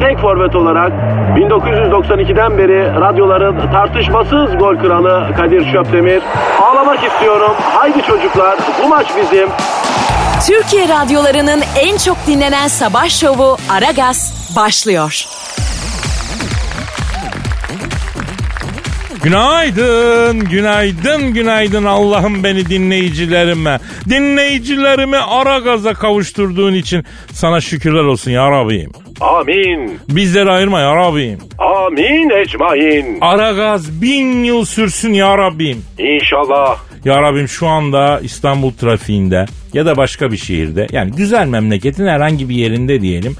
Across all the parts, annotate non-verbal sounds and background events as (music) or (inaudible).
tek forvet olarak 1992'den beri radyoların tartışmasız gol kralı Kadir Şöpdemir. Ağlamak istiyorum. Haydi çocuklar bu maç bizim. Türkiye radyolarının en çok dinlenen sabah şovu Aragaz başlıyor. Günaydın, günaydın, günaydın Allah'ım beni dinleyicilerime. Dinleyicilerimi ara gaza kavuşturduğun için sana şükürler olsun ya Rabbim. Amin. Bizleri ayırma ya Rabbim. Amin ecmain. Ara gaz bin yıl sürsün ya Rabbim. İnşallah. Ya Rabbim şu anda İstanbul trafiğinde ya da başka bir şehirde yani güzel memleketin herhangi bir yerinde diyelim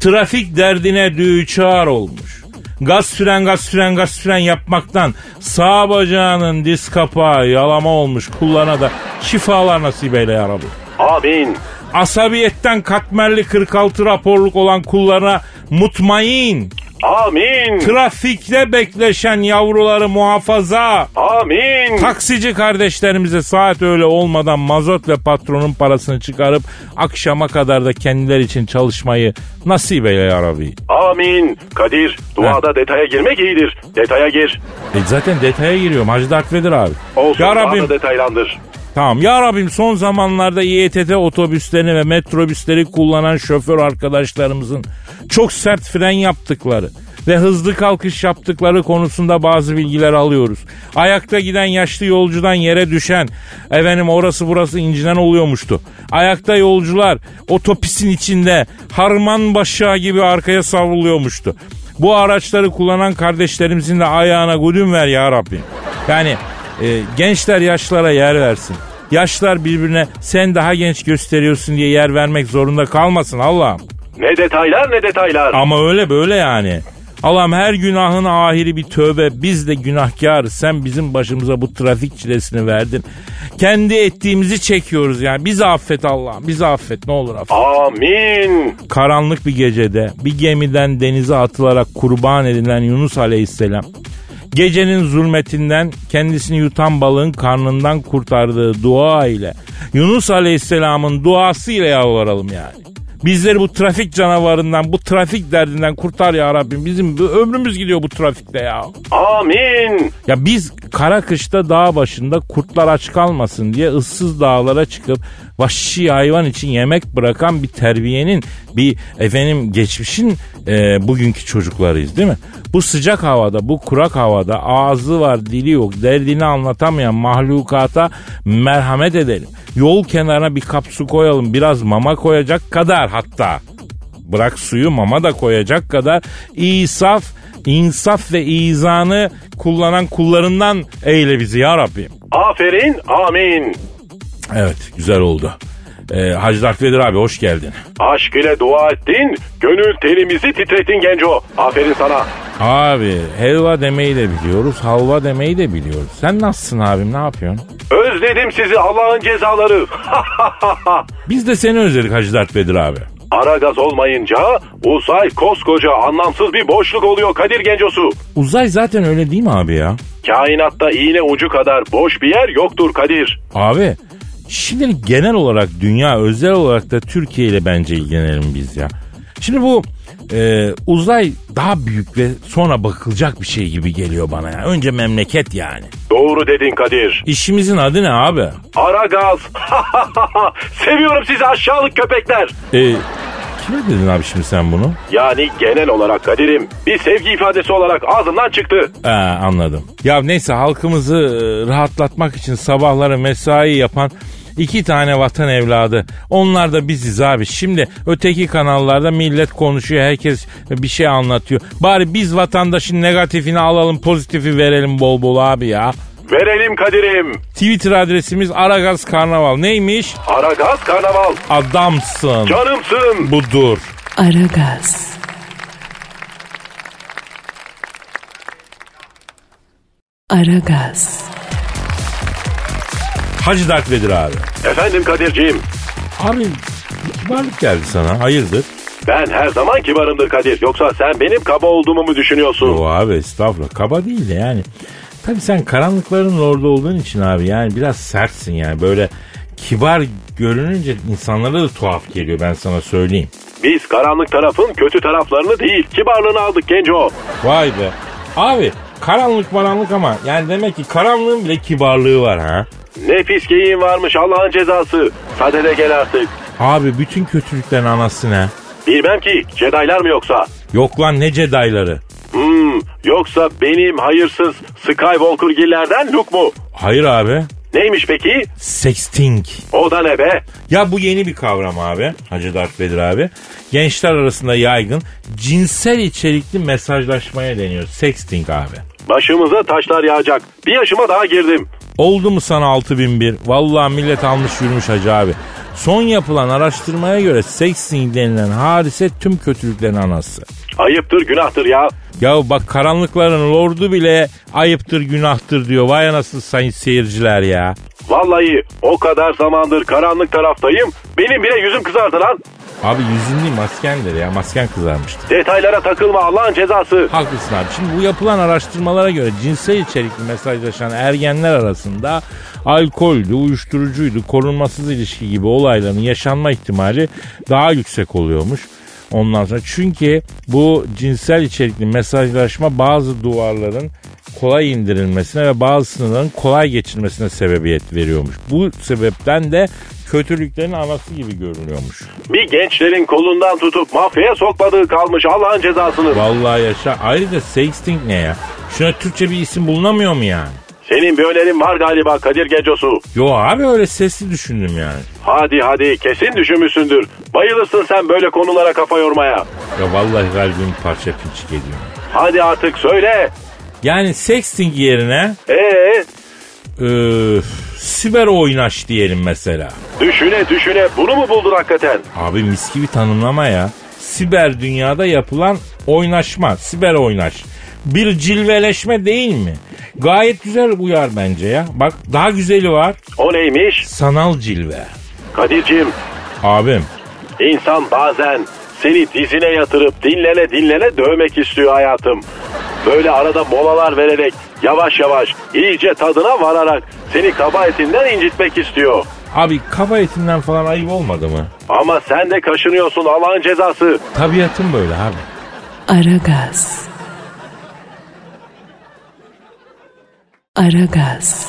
trafik derdine düçar olmuş. Gaz fren gaz fren gaz fren yapmaktan sağ bacağının diz kapağı yalama olmuş kullarına da şifalar nasip eyle ya Rabbi. Amin. Asabiyetten katmerli 46 raporluk olan kullarına mutmain. Amin. Trafikte bekleşen yavruları muhafaza. Amin. Taksici kardeşlerimize saat öyle olmadan mazot ve patronun parasını çıkarıp akşama kadar da kendileri için çalışmayı nasip eyle ya Rabbi. Amin. Kadir duada detaya girmek iyidir. Detaya gir. E zaten detaya giriyorum Hacı Dert Vedir abi. Olsun ya Rabbim detaylandır. Tamam ya Rabbim son zamanlarda İETT otobüslerini ve metrobüsleri kullanan şoför arkadaşlarımızın çok sert fren yaptıkları ve hızlı kalkış yaptıkları konusunda bazı bilgiler alıyoruz. Ayakta giden yaşlı yolcudan yere düşen, efendim orası burası incinen oluyormuştu. Ayakta yolcular otopisin içinde harman başağı gibi arkaya savruluyormuştu. Bu araçları kullanan kardeşlerimizin de ayağına gudüm ver ya Rabbim. Yani e, gençler yaşlara yer versin. Yaşlar birbirine sen daha genç gösteriyorsun diye yer vermek zorunda kalmasın Allah'ım. Ne detaylar ne detaylar. Ama öyle böyle yani. Allah'ım her günahın ahiri bir tövbe. Biz de günahkarız. Sen bizim başımıza bu trafik çilesini verdin. Kendi ettiğimizi çekiyoruz yani. Bizi affet Allah'ım. Bizi affet ne olur affet. Amin. Karanlık bir gecede bir gemiden denize atılarak kurban edilen Yunus Aleyhisselam gecenin zulmetinden kendisini yutan balığın karnından kurtardığı dua ile Yunus Aleyhisselam'ın duası ile yalvaralım yani. Bizleri bu trafik canavarından, bu trafik derdinden kurtar ya Rabbim. Bizim ömrümüz gidiyor bu trafikte ya. Amin. Ya biz kara kışta dağ başında kurtlar aç kalmasın diye ıssız dağlara çıkıp vahşi hayvan için yemek bırakan bir terbiyenin bir efendim geçmişin e, bugünkü çocuklarıyız değil mi? Bu sıcak havada, bu kurak havada ağzı var, dili yok, derdini anlatamayan mahlukata merhamet edelim. Yol kenarına bir kap su koyalım, biraz mama koyacak kadar hatta. Bırak suyu mama da koyacak kadar isaf, insaf ve izanı kullanan kullarından eyle bizi ya Rabbim. Aferin. Amin. Evet güzel oldu. Ee, Hacı Dert Vedir abi hoş geldin. Aşk ile dua ettin. Gönül telimizi titrettin genco. Aferin sana. Abi helva demeyi de biliyoruz, halva demeyi de biliyoruz. Sen nasılsın abim ne yapıyorsun? Özledim sizi Allah'ın cezaları. (laughs) Biz de seni özledik Hacı Dert Vedir abi. Ara gaz olmayınca uzay koskoca anlamsız bir boşluk oluyor Kadir Gencosu. Uzay zaten öyle değil mi abi ya? Kainatta iğne ucu kadar boş bir yer yoktur Kadir. Abi şimdi genel olarak dünya özel olarak da Türkiye ile bence ilgilenelim biz ya. Şimdi bu e, uzay daha büyük ve sonra bakılacak bir şey gibi geliyor bana ya. Önce memleket yani. Doğru dedin Kadir. İşimizin adı ne abi? Ara gaz. (laughs) Seviyorum sizi aşağılık köpekler. E, kime dedin abi şimdi sen bunu? Yani genel olarak Kadir'im bir sevgi ifadesi olarak ağzından çıktı. Ee, anladım. Ya neyse halkımızı e, rahatlatmak için sabahları mesai yapan İki tane vatan evladı. Onlar da biziz abi. Şimdi öteki kanallarda millet konuşuyor. Herkes bir şey anlatıyor. Bari biz vatandaşın negatifini alalım pozitifi verelim bol bol abi ya. Verelim Kadir'im. Twitter adresimiz Aragaz Karnaval. Neymiş? Aragaz Karnaval. Adamsın. Canımsın. Budur. Aragaz. Aragaz. Hacı Dert Vedir abi. Efendim Kadir'ciğim. Abi kibarlık geldi sana. Hayırdır? Ben her zaman kibarımdır Kadir. Yoksa sen benim kaba olduğumu mu düşünüyorsun? Yo abi estağfurullah. Kaba değil de yani. Tabii sen karanlıkların orada olduğun için abi yani biraz sertsin yani. Böyle kibar görününce insanlara da tuhaf geliyor ben sana söyleyeyim. Biz karanlık tarafın kötü taraflarını değil, kibarlığını aldık Genco. Vay be. Abi karanlık maranlık ama yani demek ki karanlığın bile kibarlığı var ha. Ne pis geyiğin varmış Allah'ın cezası. Sadede gel artık. Abi bütün kötülüklerin anası ne? Bilmem ki Jedi'lar mı yoksa? Yok lan ne Jedi'ları? Hmm, yoksa benim hayırsız Skywalker gillerden Luke mu? Hayır abi. Neymiş peki? Sexting. O da ne be? Ya bu yeni bir kavram abi. Hacı Dert Vedir abi. Gençler arasında yaygın cinsel içerikli mesajlaşmaya deniyor. Sexting abi. Başımıza taşlar yağacak. Bir yaşıma daha girdim. Oldu mu sana 6001? Vallahi millet almış yürümüş hacı abi. Son yapılan araştırmaya göre sexting denilen hadise tüm kötülüklerin anası. Ayıptır günahtır ya. Ya bak karanlıkların lordu bile ayıptır günahtır diyor. Vay anasını sayın seyirciler ya. Vallahi o kadar zamandır karanlık taraftayım. Benim bile yüzüm kızardı lan. Abi yüzün değil maskendir ya masken kızarmıştı. Detaylara takılma Allah'ın cezası. Haklısın abi. Şimdi bu yapılan araştırmalara göre cinsel içerikli mesajlaşan ergenler arasında alkoldü, uyuşturucuydu, korunmasız ilişki gibi olayların yaşanma ihtimali daha yüksek oluyormuş. Ondan sonra çünkü bu cinsel içerikli mesajlaşma bazı duvarların kolay indirilmesine ve bazı sınırların kolay geçilmesine sebebiyet veriyormuş. Bu sebepten de kötülüklerin anası gibi görünüyormuş. Bir gençlerin kolundan tutup mafyaya sokmadığı kalmış Allah'ın cezasını. Vallahi yaşa. Ayrıca sexting ne ya? Şuna Türkçe bir isim bulunamıyor mu yani? Senin bir önerin var galiba Kadir Gecosu. Yo abi öyle sesli düşündüm yani. Hadi hadi kesin düşünmüşsündür. Bayılırsın sen böyle konulara kafa yormaya. Ya vallahi kalbim parça pinçik ediyor. Hadi artık söyle. Yani sexting yerine Ee, öf, siber oynaş diyelim mesela. düşüne düşüne bunu mu buldun hakikaten? Abi mis gibi tanımlama ya. Siber dünyada yapılan oynaşma, siber oynaş. Bir cilveleşme değil mi? Gayet güzel uyar bence ya. Bak daha güzeli var. O neymiş? Sanal cilve. Kadir'cim Abim insan bazen seni dizine yatırıp dinlene dinlene dövmek istiyor hayatım. Böyle arada molalar vererek yavaş yavaş iyice tadına vararak seni kaba etinden incitmek istiyor. Abi kaba etinden falan ayıp olmadı mı? Ama sen de kaşınıyorsun Allah'ın cezası. Tabiatım böyle abi. Aragaz. Aragaz.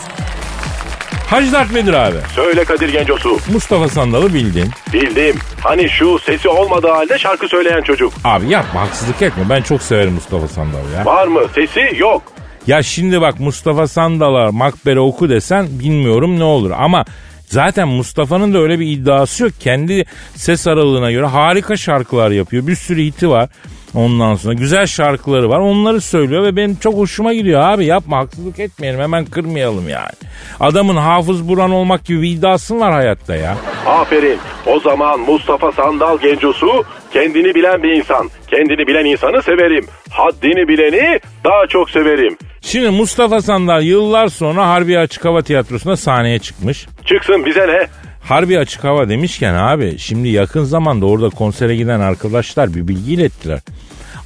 Hacı Dert Vedir abi. Söyle Kadir Gencosu. Mustafa Sandal'ı bildin. Bildim. Hani şu sesi olmadığı halde şarkı söyleyen çocuk. Abi yapma haksızlık etme. Ben çok severim Mustafa Sandal'ı ya. Var mı? Sesi yok. Ya şimdi bak Mustafa Sandal'a Makbere oku desen bilmiyorum ne olur. Ama zaten Mustafa'nın da öyle bir iddiası yok. Kendi ses aralığına göre harika şarkılar yapıyor. Bir sürü hiti var. Ondan sonra güzel şarkıları var. Onları söylüyor ve benim çok hoşuma gidiyor abi. Yapma haksızlık etmeyelim hemen kırmayalım yani. Adamın hafız buran olmak gibi bir iddiası var hayatta ya. Aferin. O zaman Mustafa Sandal Gencosu kendini bilen bir insan. Kendini bilen insanı severim. Haddini bileni daha çok severim. Şimdi Mustafa Sandal yıllar sonra Harbi Açık Hava Tiyatrosu'nda sahneye çıkmış. Çıksın bize ne? Harbi açık hava demişken abi şimdi yakın zamanda orada konsere giden arkadaşlar bir bilgi ilettiler.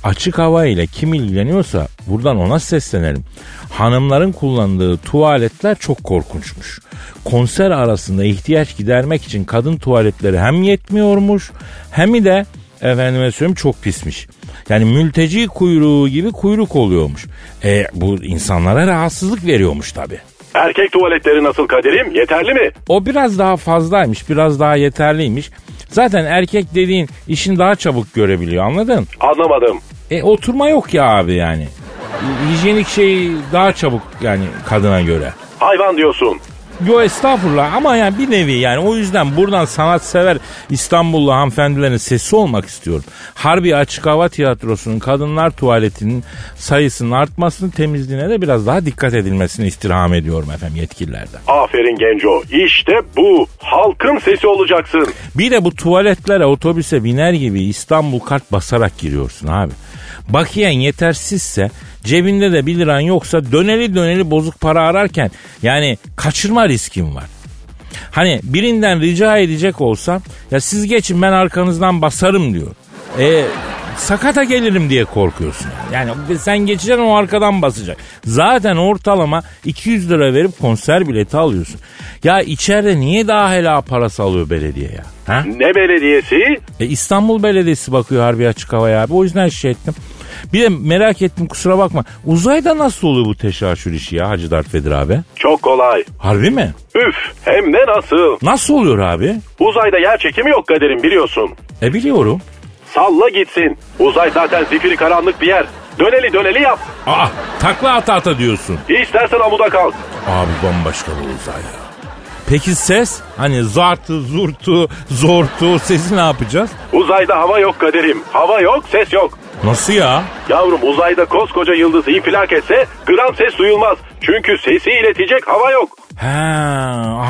Açık hava ile kim ilgileniyorsa buradan ona seslenelim. Hanımların kullandığı tuvaletler çok korkunçmuş. Konser arasında ihtiyaç gidermek için kadın tuvaletleri hem yetmiyormuş hem de efendime söyleyeyim çok pismiş. Yani mülteci kuyruğu gibi kuyruk oluyormuş. E, bu insanlara rahatsızlık veriyormuş tabii. Erkek tuvaletleri nasıl Kadir'im? Yeterli mi? O biraz daha fazlaymış, biraz daha yeterliymiş. Zaten erkek dediğin işini daha çabuk görebiliyor anladın? Anlamadım. E oturma yok ya abi yani. Hijyenik şey daha çabuk yani kadına göre. Hayvan diyorsun. Yo estağfurullah ama yani bir nevi yani o yüzden buradan sanatsever İstanbullu hanımefendilerin sesi olmak istiyorum. Harbi açık hava tiyatrosunun kadınlar tuvaletinin sayısının artmasını temizliğine de biraz daha dikkat edilmesini istirham ediyorum efendim yetkililerden. Aferin Genco. İşte bu. Halkın sesi olacaksın. Bir de bu tuvaletlere otobüse biner gibi İstanbul kart basarak giriyorsun abi. Bakiyen yetersizse cebinde de 1 liran yoksa döneli döneli bozuk para ararken yani kaçırma riskin var. Hani birinden rica edecek olsam ya siz geçin ben arkanızdan basarım diyor. E sakata gelirim diye korkuyorsun. Yani sen geçeceksin o arkadan basacak. Zaten ortalama 200 lira verip konser bileti alıyorsun. Ya içeride niye daha helal parası alıyor belediye ya? Ha? Ne belediyesi? E İstanbul Belediyesi bakıyor harbi açık havaya abi. O yüzden şey ettim. Bir de merak ettim kusura bakma. Uzayda nasıl oluyor bu teşaşür işi ya Hacı Dert Vedir abi? Çok kolay. Harbi mi? Üf hem de nasıl? Nasıl oluyor abi? Uzayda yer çekimi yok Kadir'im biliyorsun. E biliyorum. Salla gitsin. Uzay zaten zifiri karanlık bir yer. Döneli döneli yap. Aa takla ata ata diyorsun. İstersen amuda kal. Abi bambaşka bir uzay ya. Peki ses? Hani zartı, zurtu, zortu sesi ne yapacağız? Uzayda hava yok Kadir'im. Hava yok ses yok. Nasıl ya? Yavrum uzayda koskoca yıldız infilak etse gram ses duyulmaz. Çünkü sesi iletecek hava yok. He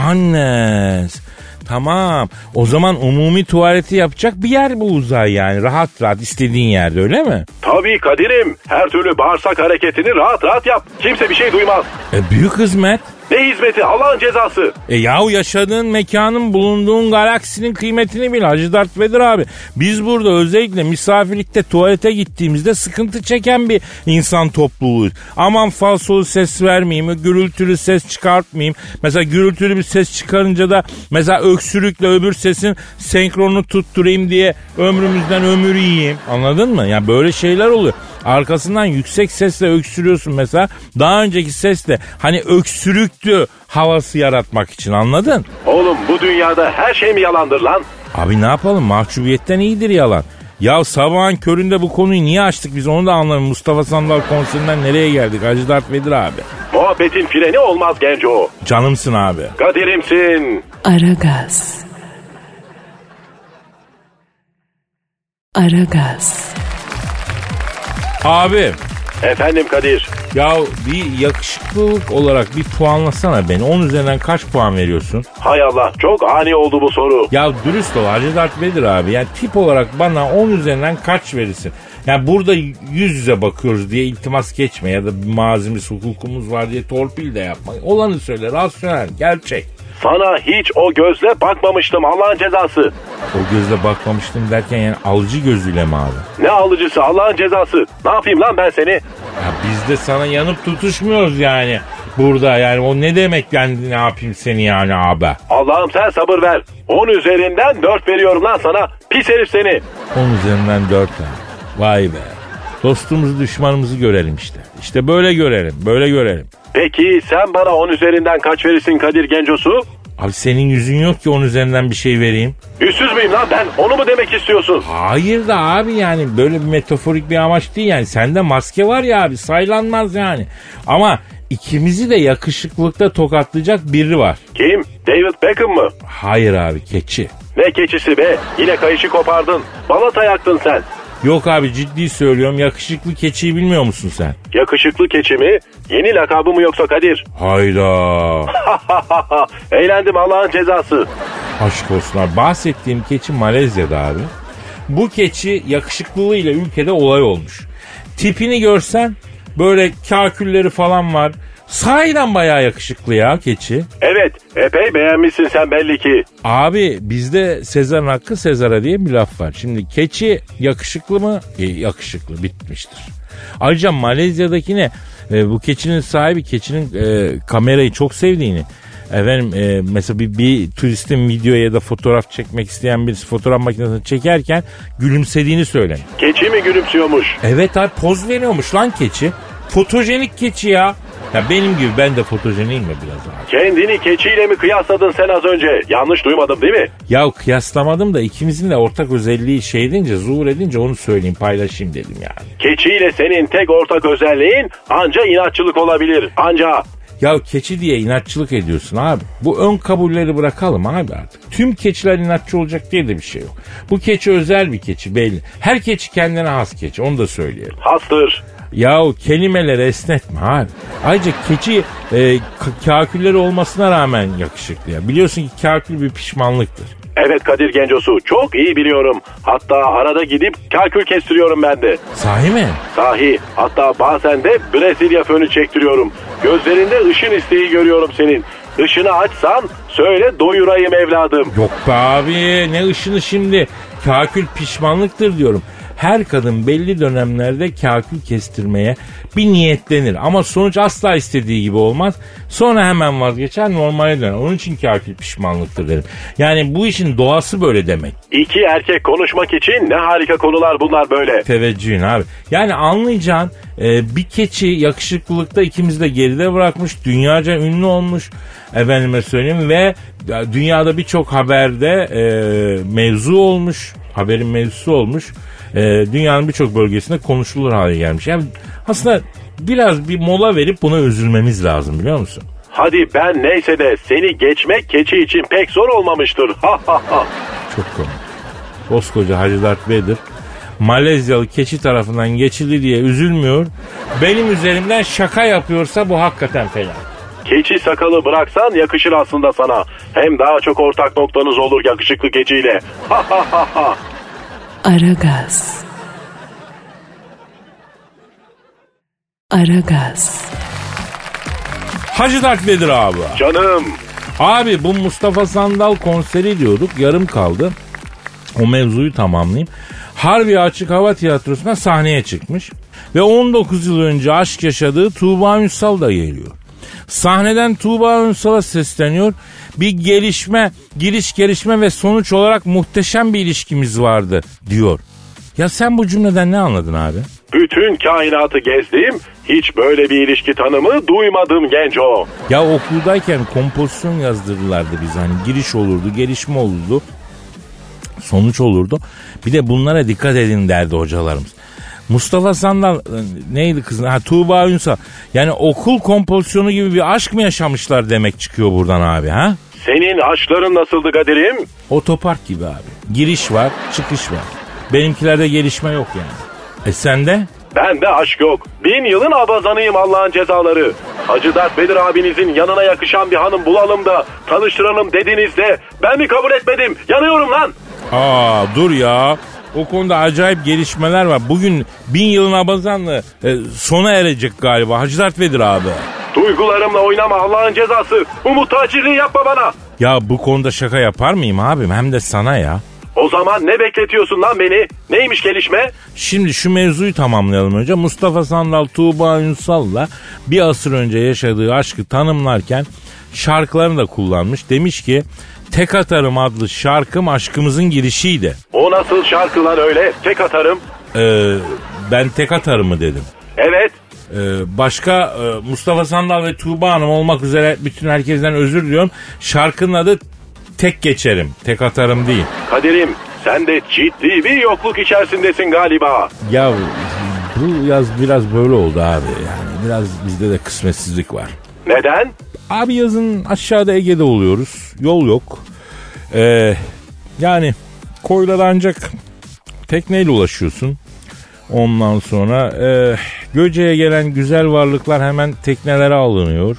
annes. Tamam. O zaman umumi tuvaleti yapacak bir yer bu uzay yani. Rahat rahat istediğin yerde öyle mi? Tabii Kadir'im. Her türlü bağırsak hareketini rahat rahat yap. Kimse bir şey duymaz. E büyük hizmet. Ne hizmeti Allah'ın cezası. E yahu yaşadığın mekanın bulunduğun galaksinin kıymetini bil Hacı Dert Vedir abi. Biz burada özellikle misafirlikte tuvalete gittiğimizde sıkıntı çeken bir insan topluluğuyuz. Aman falsolu ses vermeyeyim, gürültülü ses çıkartmayayım. Mesela gürültülü bir ses çıkarınca da mesela öksürükle öbür sesin senkronunu tutturayım diye ömrümüzden ömür yiyeyim. Anladın mı? Yani böyle şeyler oluyor. Arkasından yüksek sesle öksürüyorsun mesela. Daha önceki sesle hani öksürüktü havası yaratmak için anladın? Oğlum bu dünyada her şey mi yalandır lan? Abi ne yapalım mahcubiyetten iyidir yalan. Ya sabahın köründe bu konuyu niye açtık biz onu da anlamıyorum. Mustafa Sandal konserinden nereye geldik Hacı Dert Vedir abi. Muhabbetin freni olmaz Genco. Canımsın abi. Kadir'imsin. Aragaz. Aragaz. Abi Efendim Kadir. ya bir yakışıklılık olarak bir puanlasana beni. 10 üzerinden kaç puan veriyorsun? Hay Allah çok ani oldu bu soru. Ya dürüst ol Hacı Dert Vedir abi. Yani tip olarak bana 10 üzerinden kaç verirsin? Yani burada yüz yüze bakıyoruz diye iltimas geçme ya da bir mazimiz hukukumuz var diye torpil de yapma. Olanı söyle rasyonel gerçek. Sana hiç o gözle bakmamıştım Allah'ın cezası. O gözle bakmamıştım derken yani alıcı gözüyle mi abi? Ne alıcısı Allah'ın cezası. Ne yapayım lan ben seni? Ya biz de sana yanıp tutuşmuyoruz yani. Burada yani o ne demek ben ne yapayım seni yani abi? Allah'ım sen sabır ver. 10 üzerinden 4 veriyorum lan sana. Pis herif seni. 10 üzerinden 4 tane. Vay be. Dostumuzu düşmanımızı görelim işte. İşte böyle görelim böyle görelim. Peki sen bana 10 üzerinden kaç verirsin Kadir Gencosu? Abi senin yüzün yok ki 10 üzerinden bir şey vereyim. Yüzsüz müyüm lan ben? Onu mu demek istiyorsun? Hayır da abi yani böyle bir metaforik bir amaç değil yani. Sende maske var ya abi saylanmaz yani. Ama ikimizi de yakışıklıkta tokatlayacak biri var. Kim? David Beckham mı? Hayır abi keçi. Ne keçisi be? Yine kayışı kopardın. Balata yaktın sen. Yok abi ciddi söylüyorum yakışıklı keçiyi bilmiyor musun sen? Yakışıklı keçi mi? Yeni lakabı mı yoksa Kadir? Hayda. (laughs) Eğlendim Allah'ın cezası. Aşk olsun abi. Bahsettiğim keçi Malezya'da abi. Bu keçi yakışıklılığıyla ülkede olay olmuş. Tipini görsen böyle kakülleri falan var. Sahiden bayağı yakışıklı ya keçi. Evet epey beğenmişsin sen belli ki. Abi bizde Sezar'ın hakkı Sezar'a diye bir laf var. Şimdi keçi yakışıklı mı? E, yakışıklı bitmiştir. Ayrıca Malezya'daki ne? E, bu keçinin sahibi keçinin e, kamerayı çok sevdiğini. Efendim e, mesela bir, bir turistin video ya da fotoğraf çekmek isteyen birisi fotoğraf makinesini çekerken gülümsediğini söylemiş. Keçi mi gülümsüyormuş? Evet abi poz veriyormuş lan keçi. Fotojenik keçi ya. Ya benim gibi ben de fotojeniyim mi biraz abi? Kendini keçiyle mi kıyasladın sen az önce? Yanlış duymadım değil mi? Ya kıyaslamadım da ikimizin de ortak özelliği şey edince zuhur edince onu söyleyeyim paylaşayım dedim yani. Keçiyle senin tek ortak özelliğin anca inatçılık olabilir. Anca Ya keçi diye inatçılık ediyorsun abi. Bu ön kabulleri bırakalım abi artık. Tüm keçiler inatçı olacak diye de bir şey yok. Bu keçi özel bir keçi belli. Her keçi kendine has keçi onu da söyleyelim. Hastır. Yahu kelimeleri esnetme abi. Ayrıca keçi e, kakülleri olmasına rağmen yakışıklı ya. Biliyorsun ki kakül bir pişmanlıktır. Evet Kadir Gencosu çok iyi biliyorum. Hatta arada gidip kalkül kestiriyorum ben de. Sahi mi? Sahi hatta bazen de Brezilya fönü çektiriyorum. Gözlerinde ışın isteği görüyorum senin. Işını açsan söyle doyurayım evladım. Yok be abi ne ışını şimdi. Kakül pişmanlıktır diyorum. Her kadın belli dönemlerde kakül kestirmeye bir niyetlenir. Ama sonuç asla istediği gibi olmaz. Sonra hemen vazgeçer normale döner. Onun için kakül pişmanlıktır derim. Yani bu işin doğası böyle demek. İki erkek konuşmak için ne harika konular bunlar böyle. Teveccühün abi. Yani anlayacağın e, bir keçi yakışıklılıkta ikimiz de geride bırakmış. Dünyaca ünlü olmuş. Efendime söyleyeyim ve ya, dünyada birçok haberde e, mevzu olmuş. Haberin mevzusu olmuş. E, dünyanın birçok bölgesinde konuşulur hale gelmiş. Yani aslında biraz bir mola verip buna üzülmemiz lazım biliyor musun? Hadi ben neyse de seni geçmek keçi için pek zor olmamıştır. Ha ha ha. Çok komik. Koskoca Hacı Dert Vedir Malezyalı keçi tarafından geçildi diye üzülmüyor. Benim üzerimden şaka yapıyorsa bu hakikaten fena. Keçi sakalı bıraksan yakışır aslında sana. Hem daha çok ortak noktanız olur yakışıklı keçiyle. Ha ha ha ha. Aragaz. Aragaz. Hacı Dert Vedir abi. Canım. Abi bu Mustafa Sandal konseri diyorduk yarım kaldı. O mevzuyu tamamlayayım. Harbi Açık Hava Tiyatrosu'na sahneye çıkmış. Ve 19 yıl önce aşk yaşadığı Tuğba Ünsal da geliyor. Sahneden Tuğba Ünsal'a sesleniyor. Bir gelişme, giriş gelişme ve sonuç olarak muhteşem bir ilişkimiz vardı diyor. Ya sen bu cümleden ne anladın abi? Bütün kainatı gezdim. Hiç böyle bir ilişki tanımı duymadım genco. Ya okuldayken kompozisyon yazdırırlardı biz hani giriş olurdu, gelişme olurdu, sonuç olurdu. Bir de bunlara dikkat edin derdi hocalarımız. Mustafa Sandal e, neydi kızın? Ha Tuğba Ünsal. Yani okul kompozisyonu gibi bir aşk mı yaşamışlar demek çıkıyor buradan abi ha? Senin aşkların nasıldı Kadir'im? Otopark gibi abi. Giriş var, çıkış var. Benimkilerde gelişme yok yani. E sende? Bende aşk yok. Bin yılın abazanıyım Allah'ın cezaları. Hacı Dert Bedir abinizin yanına yakışan bir hanım bulalım da tanıştıralım dediniz de ben mi kabul etmedim? Yanıyorum lan. Aa dur ya. O konuda acayip gelişmeler var. Bugün bin yılın abazanlı e, sona erecek galiba. Hacı Dert Vedir abi. Duygularımla oynama Allah'ın cezası. Umut tacirliği yapma bana. Ya bu konuda şaka yapar mıyım abim? Hem de sana ya. O zaman ne bekletiyorsun lan beni? Neymiş gelişme? Şimdi şu mevzuyu tamamlayalım önce. Mustafa Sandal Tuğba Ünsal'la bir asır önce yaşadığı aşkı tanımlarken şarkılarını da kullanmış. Demiş ki Tek Atarım adlı şarkım aşkımızın girişiydi. O nasıl şarkı lan öyle? Tek atarım. Ee, ben tek atarımı dedim. Evet. Ee, başka e, Mustafa Sandal ve Tuğba Hanım olmak üzere bütün herkesten özür diliyorum. Şarkının adı Tek Geçerim. Tek Atarım değil. Kadir'im sen de ciddi bir yokluk içerisindesin galiba. Ya bu yaz biraz böyle oldu abi. Yani biraz bizde de kısmetsizlik var. Neden? Abi yazın aşağıda Ege'de oluyoruz. Yol yok. Ee, yani koylara ancak tekneyle ulaşıyorsun. Ondan sonra e, Göce'ye gelen güzel varlıklar hemen teknelere alınıyor.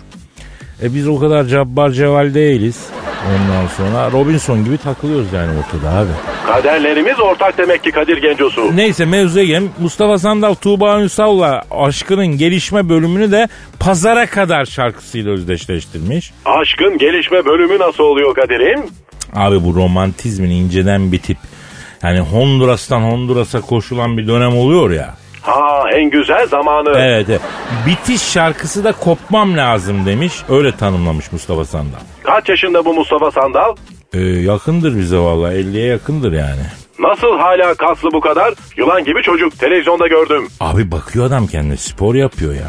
E biz o kadar cabbar ceval değiliz. Ondan sonra Robinson gibi takılıyoruz yani ortada abi. Kaderlerimiz ortak demek ki Kadir Gencosu. Neyse mevzuya gelelim. Mustafa Sandal Tuğba Ünsal'la aşkının gelişme bölümünü de pazara kadar şarkısıyla özdeşleştirmiş. Aşkın gelişme bölümü nasıl oluyor Kadir'im? Abi bu romantizmin inceden bitip yani Honduras'tan Honduras'a koşulan bir dönem oluyor ya. Ha en güzel zamanı. Evet, evet. Bitiş şarkısı da kopmam lazım demiş. Öyle tanımlamış Mustafa Sandal. Kaç yaşında bu Mustafa Sandal? Ee, yakındır bize vallahi 50'ye yakındır yani. Nasıl hala kaslı bu kadar? Yılan gibi çocuk televizyonda gördüm. Abi bakıyor adam kendine spor yapıyor ya.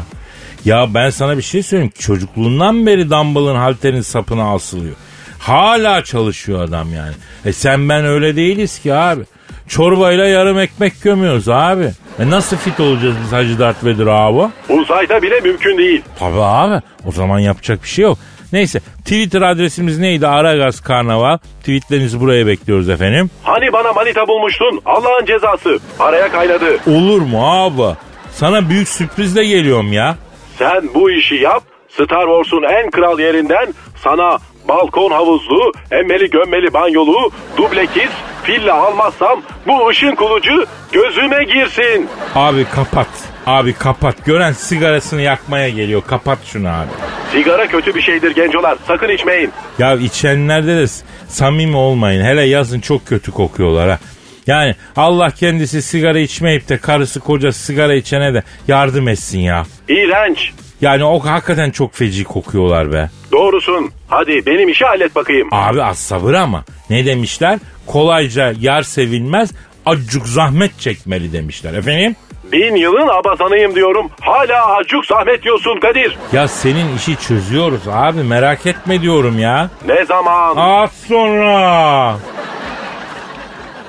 Ya ben sana bir şey söyleyeyim. Çocukluğundan beri dumbbell'ın halterin sapına asılıyor. Hala çalışıyor adam yani. E sen ben öyle değiliz ki abi. Çorbayla yarım ekmek gömüyoruz abi. E nasıl fit olacağız biz Hacı Dert Vedir abi? Uzayda bile mümkün değil. Tabii abi. O zaman yapacak bir şey yok. Neyse Twitter adresimiz neydi? Aragaz Karnaval. Tweetlerinizi buraya bekliyoruz efendim. Hani bana manita bulmuştun? Allah'ın cezası. Araya kaynadı. Olur mu abi? Sana büyük sürprizle geliyorum ya. Sen bu işi yap. Star Wars'un en kral yerinden sana balkon havuzlu, emmeli gömmeli banyolu, dublekiz, villa almazsam bu ışın kılıcı gözüme girsin. Abi kapat. Abi kapat. Gören sigarasını yakmaya geliyor. Kapat şunu abi. Sigara kötü bir şeydir gencolar. Sakın içmeyin. Ya içenlerde de samimi olmayın. Hele yazın çok kötü kokuyorlar ha. Yani Allah kendisi sigara içmeyip de karısı kocası sigara içene de yardım etsin ya. İğrenç. Yani o hakikaten çok feci kokuyorlar be. Doğrusun. Hadi benim işi hallet bakayım. Abi az sabır ama. Ne demişler? Kolayca yar sevilmez, acık zahmet çekmeli demişler. Efendim? Bin yılın abazanıyım diyorum. Hala acuk zahmet diyorsun Kadir. Ya senin işi çözüyoruz abi merak etme diyorum ya. Ne zaman? Az sonra.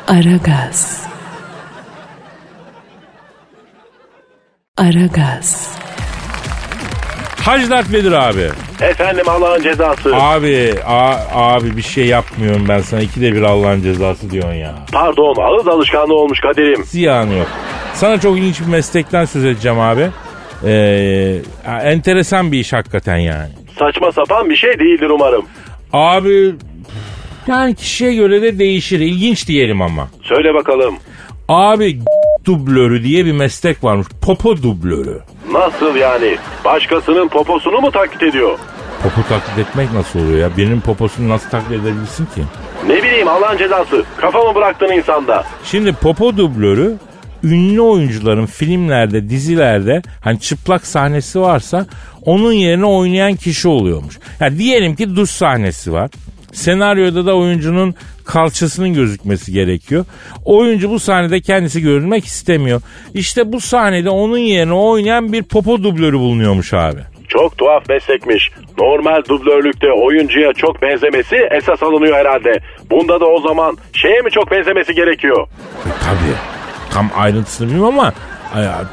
Aragaz. Aragaz. Hacı Dert Vedir abi. Efendim Allah'ın cezası. Abi a- abi bir şey yapmıyorum ben sana. İkide bir Allah'ın cezası diyorsun ya. Pardon ağız alışkanlığı olmuş Kadir'im. Ziyanı yok. Sana çok ilginç bir meslekten söz edeceğim abi. Ee, enteresan bir iş hakikaten yani. Saçma sapan bir şey değildir umarım. Abi yani kişiye göre de değişir. İlginç diyelim ama. Söyle bakalım. Abi dublörü diye bir meslek varmış. Popo dublörü. Nasıl yani? Başkasının poposunu mu taklit ediyor? Popo taklit etmek nasıl oluyor ya? Birinin poposunu nasıl taklit edebilirsin ki? Ne bileyim Allah'ın cezası. Kafamı bıraktın insanda. Şimdi popo dublörü ünlü oyuncuların filmlerde, dizilerde hani çıplak sahnesi varsa onun yerine oynayan kişi oluyormuş. Ya diyelim ki duş sahnesi var. Senaryoda da oyuncunun kalçasının gözükmesi gerekiyor. Oyuncu bu sahnede kendisi görünmek istemiyor. İşte bu sahnede onun yerine oynayan bir popo dublörü bulunuyormuş abi. Çok tuhaf meslekmiş. Normal dublörlükte oyuncuya çok benzemesi esas alınıyor herhalde. Bunda da o zaman şeye mi çok benzemesi gerekiyor? E, tabii. Tam ayrıntısını bilmiyorum ama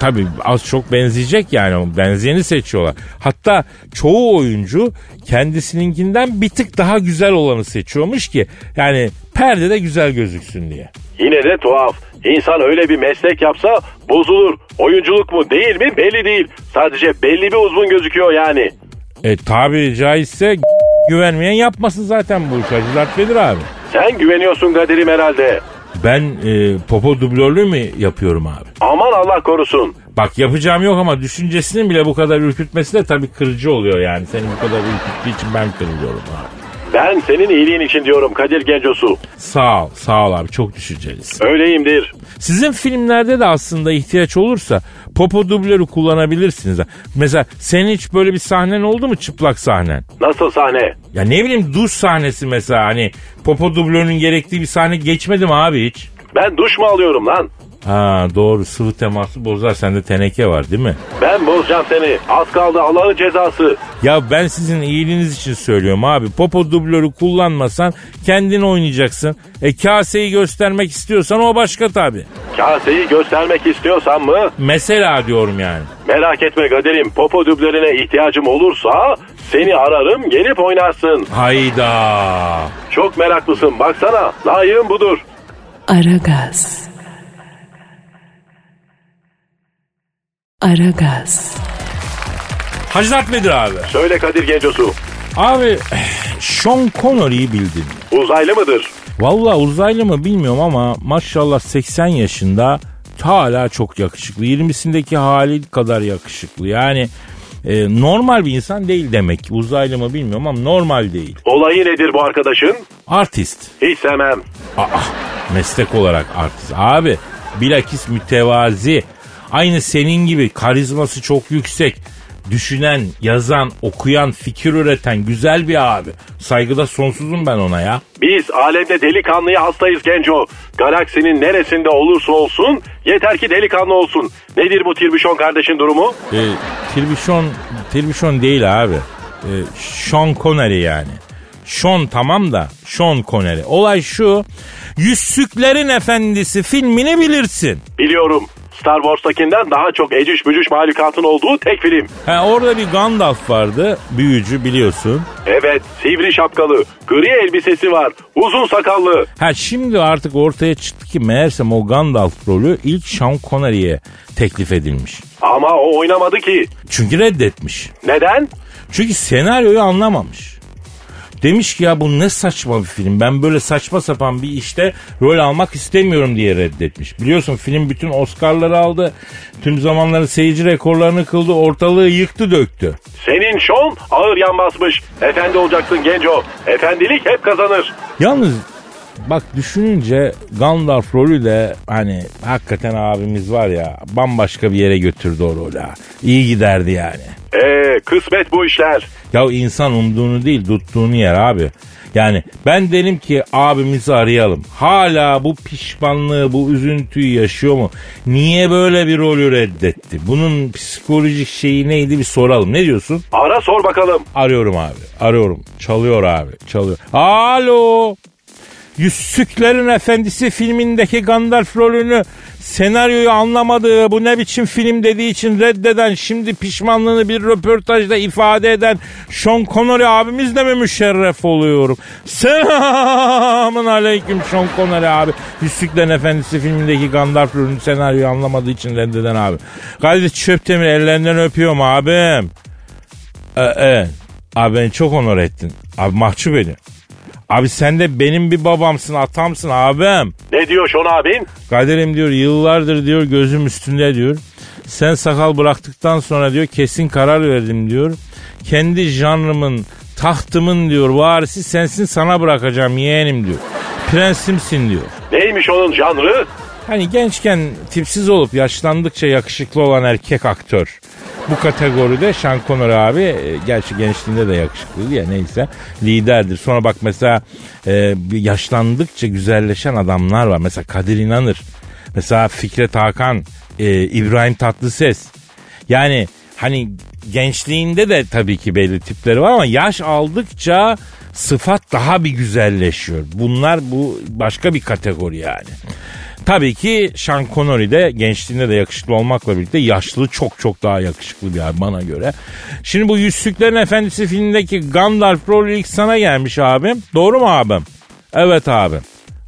tabii az çok benzeyecek yani. Benzeyeni seçiyorlar. Hatta çoğu oyuncu kendisininkinden bir tık daha güzel olanı seçiyormuş ki yani perdede güzel gözüksün diye. Yine de tuhaf. İnsan öyle bir meslek yapsa bozulur. Oyunculuk mu değil mi belli değil. Sadece belli bir uzun gözüküyor yani. E tabi caizse (laughs) güvenmeyen yapmasın zaten bu iş. Hacı abi. Sen güveniyorsun Kadir'im herhalde. Ben e, popo dublörlüğü mü yapıyorum abi? Aman Allah korusun. Bak yapacağım yok ama düşüncesinin bile bu kadar ürkütmesi de tabii kırıcı oluyor yani. Seni bu kadar ürküttüğü için ben kırılıyorum abi. Ben senin iyiliğin için diyorum Kadir Gencosu. Sağ ol, sağ ol abi çok düşüncelisin. Öyleyimdir. Sizin filmlerde de aslında ihtiyaç olursa popo dublörü kullanabilirsiniz. Mesela senin hiç böyle bir sahnen oldu mu çıplak sahnen? Nasıl sahne? Ya ne bileyim duş sahnesi mesela hani popo dublörünün gerektiği bir sahne geçmedi mi abi hiç? Ben duş mu alıyorum lan? Ha doğru sıvı teması bozar sende teneke var değil mi? Ben bozacağım seni. Az kaldı Allah'ın cezası. Ya ben sizin iyiliğiniz için söylüyorum abi. Popo dublörü kullanmasan kendin oynayacaksın. E kaseyi göstermek istiyorsan o başka tabi. Kaseyi göstermek istiyorsan mı? Mesela diyorum yani. Merak etme Kadir'im. Popo düblerine ihtiyacım olursa seni ararım gelip oynarsın. Hayda. Çok meraklısın baksana. Layığım budur. Aragaz. Aragaz. Hacı Dert Vedir abi. Söyle Kadir Gencosu. Abi (sighs) Sean Connery'i bildin. Uzaylı mıdır? Valla uzaylı mı bilmiyorum ama maşallah 80 yaşında hala çok yakışıklı. 20'sindeki hali kadar yakışıklı. Yani e, normal bir insan değil demek. Uzaylı mı bilmiyorum ama normal değil. Olayı nedir bu arkadaşın? Artist. Hiç sevmem. Aa, meslek olarak artist. Abi bilakis mütevazi. Aynı senin gibi karizması çok yüksek. Düşünen, yazan, okuyan, fikir üreten güzel bir abi. Saygıda sonsuzum ben ona ya. Biz alemde delikanlıya hastayız Genco. Galaksinin neresinde olursa olsun yeter ki delikanlı olsun. Nedir bu Tirbüşon kardeşin durumu? E, Tirbişon, Tirbişon değil abi. E, Sean Connery yani. Sean tamam da Sean Connery. Olay şu. Yüzsüklerin Efendisi filmini bilirsin. Biliyorum. Star Wars'takinden daha çok eciş bücüş mahlukatın olduğu tek film. Ha, orada bir Gandalf vardı. Büyücü biliyorsun. Evet, sivri şapkalı, gri elbisesi var, uzun sakallı. Ha şimdi artık ortaya çıktı ki meğersem o Gandalf rolü ilk Sean Connery'e teklif edilmiş. Ama o oynamadı ki. Çünkü reddetmiş. Neden? Çünkü senaryoyu anlamamış. Demiş ki ya bu ne saçma bir film. Ben böyle saçma sapan bir işte rol almak istemiyorum diye reddetmiş. Biliyorsun film bütün Oscar'ları aldı. Tüm zamanların seyirci rekorlarını kıldı. Ortalığı yıktı döktü. Senin şon ağır yan basmış. Efendi olacaksın genco. Efendilik hep kazanır. Yalnız bak düşününce Gandalf rolü de hani hakikaten abimiz var ya bambaşka bir yere götürdü o rolü. İyi giderdi yani. Ee, kısmet bu işler. Ya insan umduğunu değil tuttuğunu yer abi. Yani ben dedim ki abimizi arayalım. Hala bu pişmanlığı, bu üzüntüyü yaşıyor mu? Niye böyle bir rolü reddetti? Bunun psikolojik şeyi neydi bir soralım. Ne diyorsun? Ara sor bakalım. Arıyorum abi. Arıyorum. Çalıyor abi. Çalıyor. Alo. Yüzsüklerin Efendisi filmindeki Gandalf rolünü senaryoyu anlamadığı bu ne biçim film dediği için reddeden şimdi pişmanlığını bir röportajda ifade eden Sean Connery abimizle mi müşerref oluyorum? Selamun aleyküm Sean Connery abi. Yüzsüklerin Efendisi filmindeki Gandalf rolünü senaryoyu anlamadığı için reddeden abi. Kadir Çöptemir ellerinden öpüyorum abim. Ee, evet. Abi beni çok onur ettin. Abi mahcup edin. Abi sen de benim bir babamsın, atamsın abim. Ne diyor şon abin? Kaderim diyor yıllardır diyor gözüm üstünde diyor. Sen sakal bıraktıktan sonra diyor kesin karar verdim diyor. Kendi janrımın, tahtımın diyor varisi sensin sana bırakacağım yeğenim diyor. Prensimsin diyor. Neymiş onun janrı? Hani gençken tipsiz olup yaşlandıkça yakışıklı olan erkek aktör. Bu kategoride Sean Connery abi e, gerçi gençliğinde de yakışıklıydı ya neyse liderdir. Sonra bak mesela e, yaşlandıkça güzelleşen adamlar var. Mesela Kadir İnanır. Mesela Fikret Hakan, e, İbrahim Tatlıses. Yani hani gençliğinde de tabii ki belli tipleri var ama yaş aldıkça sıfat daha bir güzelleşiyor. Bunlar bu başka bir kategori yani. Tabii ki Sean Connery de gençliğinde de yakışıklı olmakla birlikte yaşlı çok çok daha yakışıklı bir abi bana göre. Şimdi bu Yüzsüklerin Efendisi filmindeki Gandalf rolü ilk sana gelmiş abim. Doğru mu abim? Evet abim.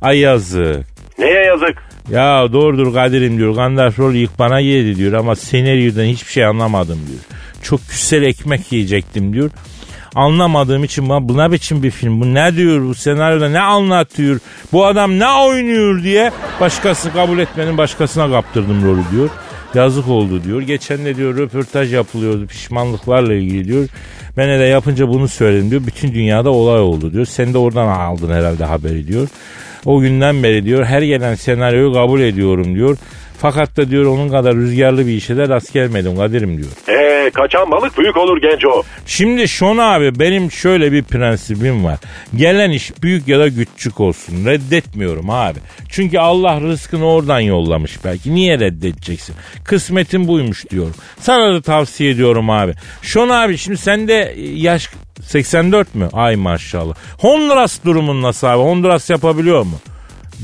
Ay yazık. Neye yazık? Ya doğrudur Kadir'im diyor. Gandalf rolü ilk bana geldi diyor ama senaryodan hiçbir şey anlamadım diyor. Çok küsel ekmek yiyecektim diyor. Anlamadığım için bu ne biçim bir film bu ne diyor bu senaryoda ne anlatıyor bu adam ne oynuyor diye başkası kabul etmenin başkasına kaptırdım rolü diyor. Yazık oldu diyor. Geçen de diyor röportaj yapılıyordu pişmanlıklarla ilgili diyor. Ben de yapınca bunu söyledim diyor. Bütün dünyada olay oldu diyor. Sen de oradan aldın herhalde haberi diyor. O günden beri diyor her gelen senaryoyu kabul ediyorum diyor. Fakat da diyor onun kadar rüzgarlı bir işe de rast gelmedim Kadir'im diyor. Kaçan balık büyük olur genco. Şimdi Şon abi benim şöyle bir prensibim var. Gelen iş büyük ya da küçük olsun. Reddetmiyorum abi. Çünkü Allah rızkını oradan yollamış belki. Niye reddedeceksin? Kısmetin buymuş diyorum. Sana da tavsiye ediyorum abi. Şon abi şimdi sende yaş 84 mü? Ay maşallah. Honduras durumun nasıl abi? Honduras yapabiliyor mu?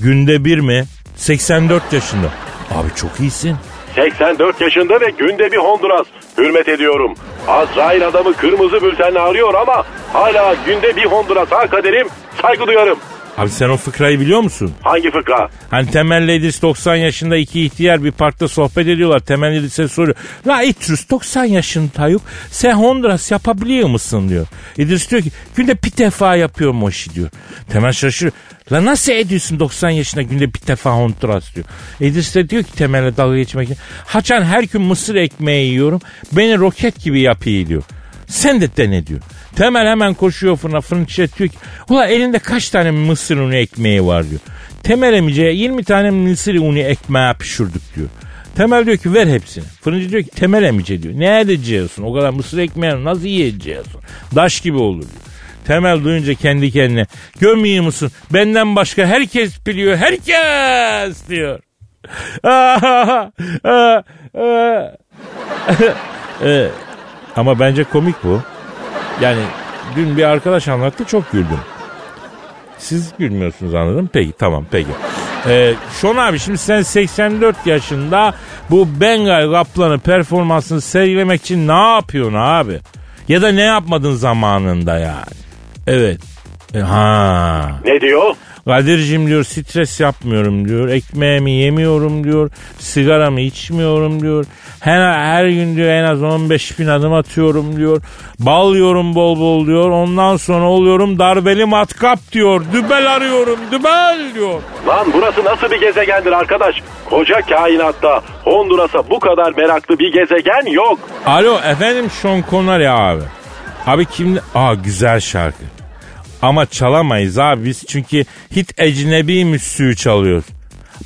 Günde bir mi? 84 yaşında. Abi çok iyisin. 84 yaşında ve günde bir Honduras. Hürmet ediyorum. Azrail adamı kırmızı bültenle arıyor ama hala günde bir Honduras ha kaderim. Saygı duyarım. Abi sen o fıkrayı biliyor musun? Hangi fıkra? Hani Temel İdris 90 yaşında iki ihtiyar bir parkta sohbet ediyorlar. Temel İdris'e soruyor. La İdris 90 yaşında yok. Sen Honduras yapabiliyor musun diyor. İdris diyor ki günde bir defa yapıyorum o işi diyor. Temel şaşırıyor. La nasıl ediyorsun 90 yaşında günde bir defa Honduras diyor. İdris de diyor ki Temel'e dalga geçmek için. Haçan her gün mısır ekmeği yiyorum. Beni roket gibi yapıyor diyor. Sen de dene diyor. Temel hemen koşuyor fırına fırın diyor ki ula elinde kaç tane mısır unu ekmeği var diyor. Temel emice 20 tane mısır unu ekmeği pişirdik diyor. Temel diyor ki ver hepsini. Fırıncı diyor ki temel emice diyor. Ne edeceksin o kadar mısır ekmeğini nasıl yiyeceksin? Daş gibi olur diyor. Temel duyunca kendi kendine görmüyor musun? Benden başka herkes biliyor. Herkes diyor. (laughs) Ama bence komik bu. Yani dün bir arkadaş anlattı çok güldüm. Siz gülmüyorsunuz anladım. Peki tamam peki. Ee, Şon abi şimdi sen 84 yaşında bu Bengal kaplanı performansını sergilemek için ne yapıyorsun abi? Ya da ne yapmadın zamanında yani? Evet. E, ha. Ne diyor? Kadir'cim diyor stres yapmıyorum diyor. Ekmeğimi yemiyorum diyor. Sigaramı içmiyorum diyor. Her, her gün diyor en az 15 bin adım atıyorum diyor. Bal yiyorum bol bol diyor. Ondan sonra oluyorum darbeli matkap diyor. Dübel arıyorum dübel diyor. Lan burası nasıl bir gezegendir arkadaş? Koca kainatta Honduras'a bu kadar meraklı bir gezegen yok. Alo efendim Sean Connery abi. Abi kimdi? Aa güzel şarkı. Ama çalamayız abi biz çünkü hit ecnebi müslüğü çalıyoruz.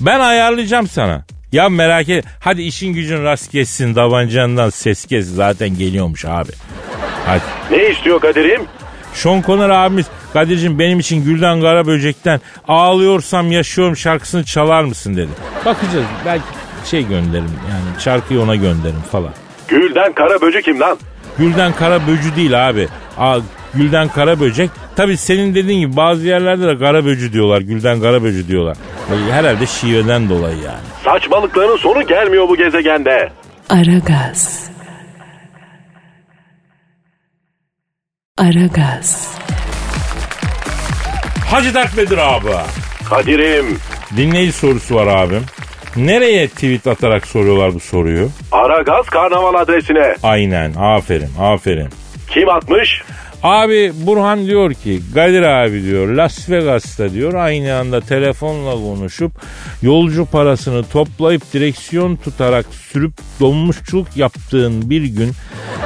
Ben ayarlayacağım sana. Ya merak et. Hadi işin gücün rast geçsin. Davancandan ses kes. Zaten geliyormuş abi. Hadi. Ne istiyor Kadir'im? Sean Connery abimiz Kadir'cim benim için Gülden Karaböcek'ten Ağlıyorsam Yaşıyorum şarkısını çalar mısın dedi. Bakacağız. Belki şey gönderirim yani şarkıyı ona gönderirim falan. Gülden kara böcek kim lan? Gülden kara böcü değil abi. Aa, gülden kara böcek. Tabi senin dediğin gibi bazı yerlerde de kara böcü diyorlar. Gülden kara böcü diyorlar. Herhalde şiveden dolayı yani. Saçmalıkların sonu gelmiyor bu gezegende. Aragaz. Aragaz. Hacı Dert Bedir abi. Kadir'im Dinleyici sorusu var abim. Nereye tweet atarak soruyorlar bu soruyu? Aragaz karnaval adresine. Aynen aferin aferin. Kim atmış? Abi Burhan diyor ki Kadir abi diyor Las Vegas'ta diyor aynı anda telefonla konuşup yolcu parasını toplayıp direksiyon tutarak sürüp dolmuşçuluk yaptığın bir gün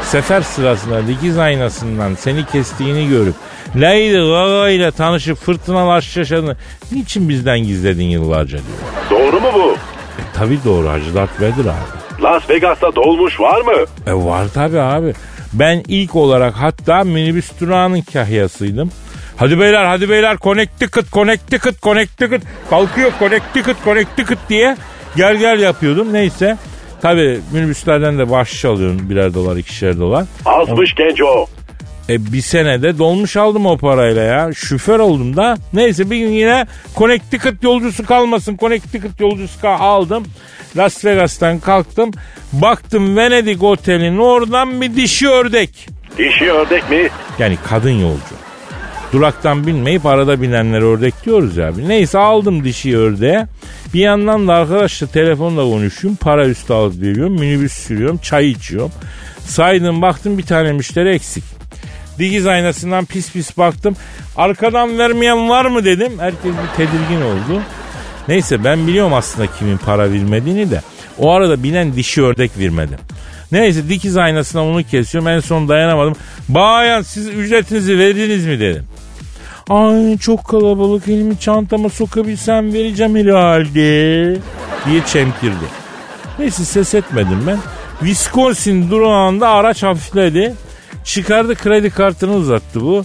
sefer sırasında dikiz aynasından seni kestiğini görüp Lady Gaga ile tanışıp fırtınalar yaşadığını niçin bizden gizledin yıllarca diyor. Doğru mu bu? E tabi doğru Hacı Dert Vedir abi. Las Vegas'ta dolmuş var mı? E var tabi abi. Ben ilk olarak hatta minibüs durağının kahyasıydım. Hadi beyler hadi beyler Connecticut Connecticut Connecticut kalkıyor Connecticut Connecticut diye gel gel yapıyordum neyse. Tabi minibüslerden de bahşiş alıyorum birer dolar ikişer dolar. Azmış genco. E bir senede dolmuş aldım o parayla ya. Şoför oldum da. Neyse bir gün yine Connecticut yolcusu kalmasın. Connecticut yolcusu kal aldım. Las Vegas'tan kalktım. Baktım Venedik otelin oradan bir dişi ördek. Dişi ördek mi? Yani kadın yolcu. Duraktan binmeyip arada binenlere ördek diyoruz abi. Neyse aldım dişi ördeğe. Bir yandan da arkadaşla telefonla konuşuyorum. Para üstü alıp veriyorum. Minibüs sürüyorum. Çay içiyorum. Saydım baktım bir tane müşteri eksik. Dikiz aynasından pis pis baktım. Arkadan vermeyen var mı dedim. Herkes bir tedirgin oldu. Neyse ben biliyorum aslında kimin para vermediğini de. O arada binen dişi ördek vermedi. Neyse dikiz aynasına onu kesiyorum. En son dayanamadım. Bayan siz ücretinizi verdiniz mi dedim. Ay çok kalabalık elimi çantama sokabilsem vereceğim herhalde diye çemkirdi. Neyse ses etmedim ben. Wisconsin durağında araç hafifledi. Çıkardı kredi kartını uzattı bu.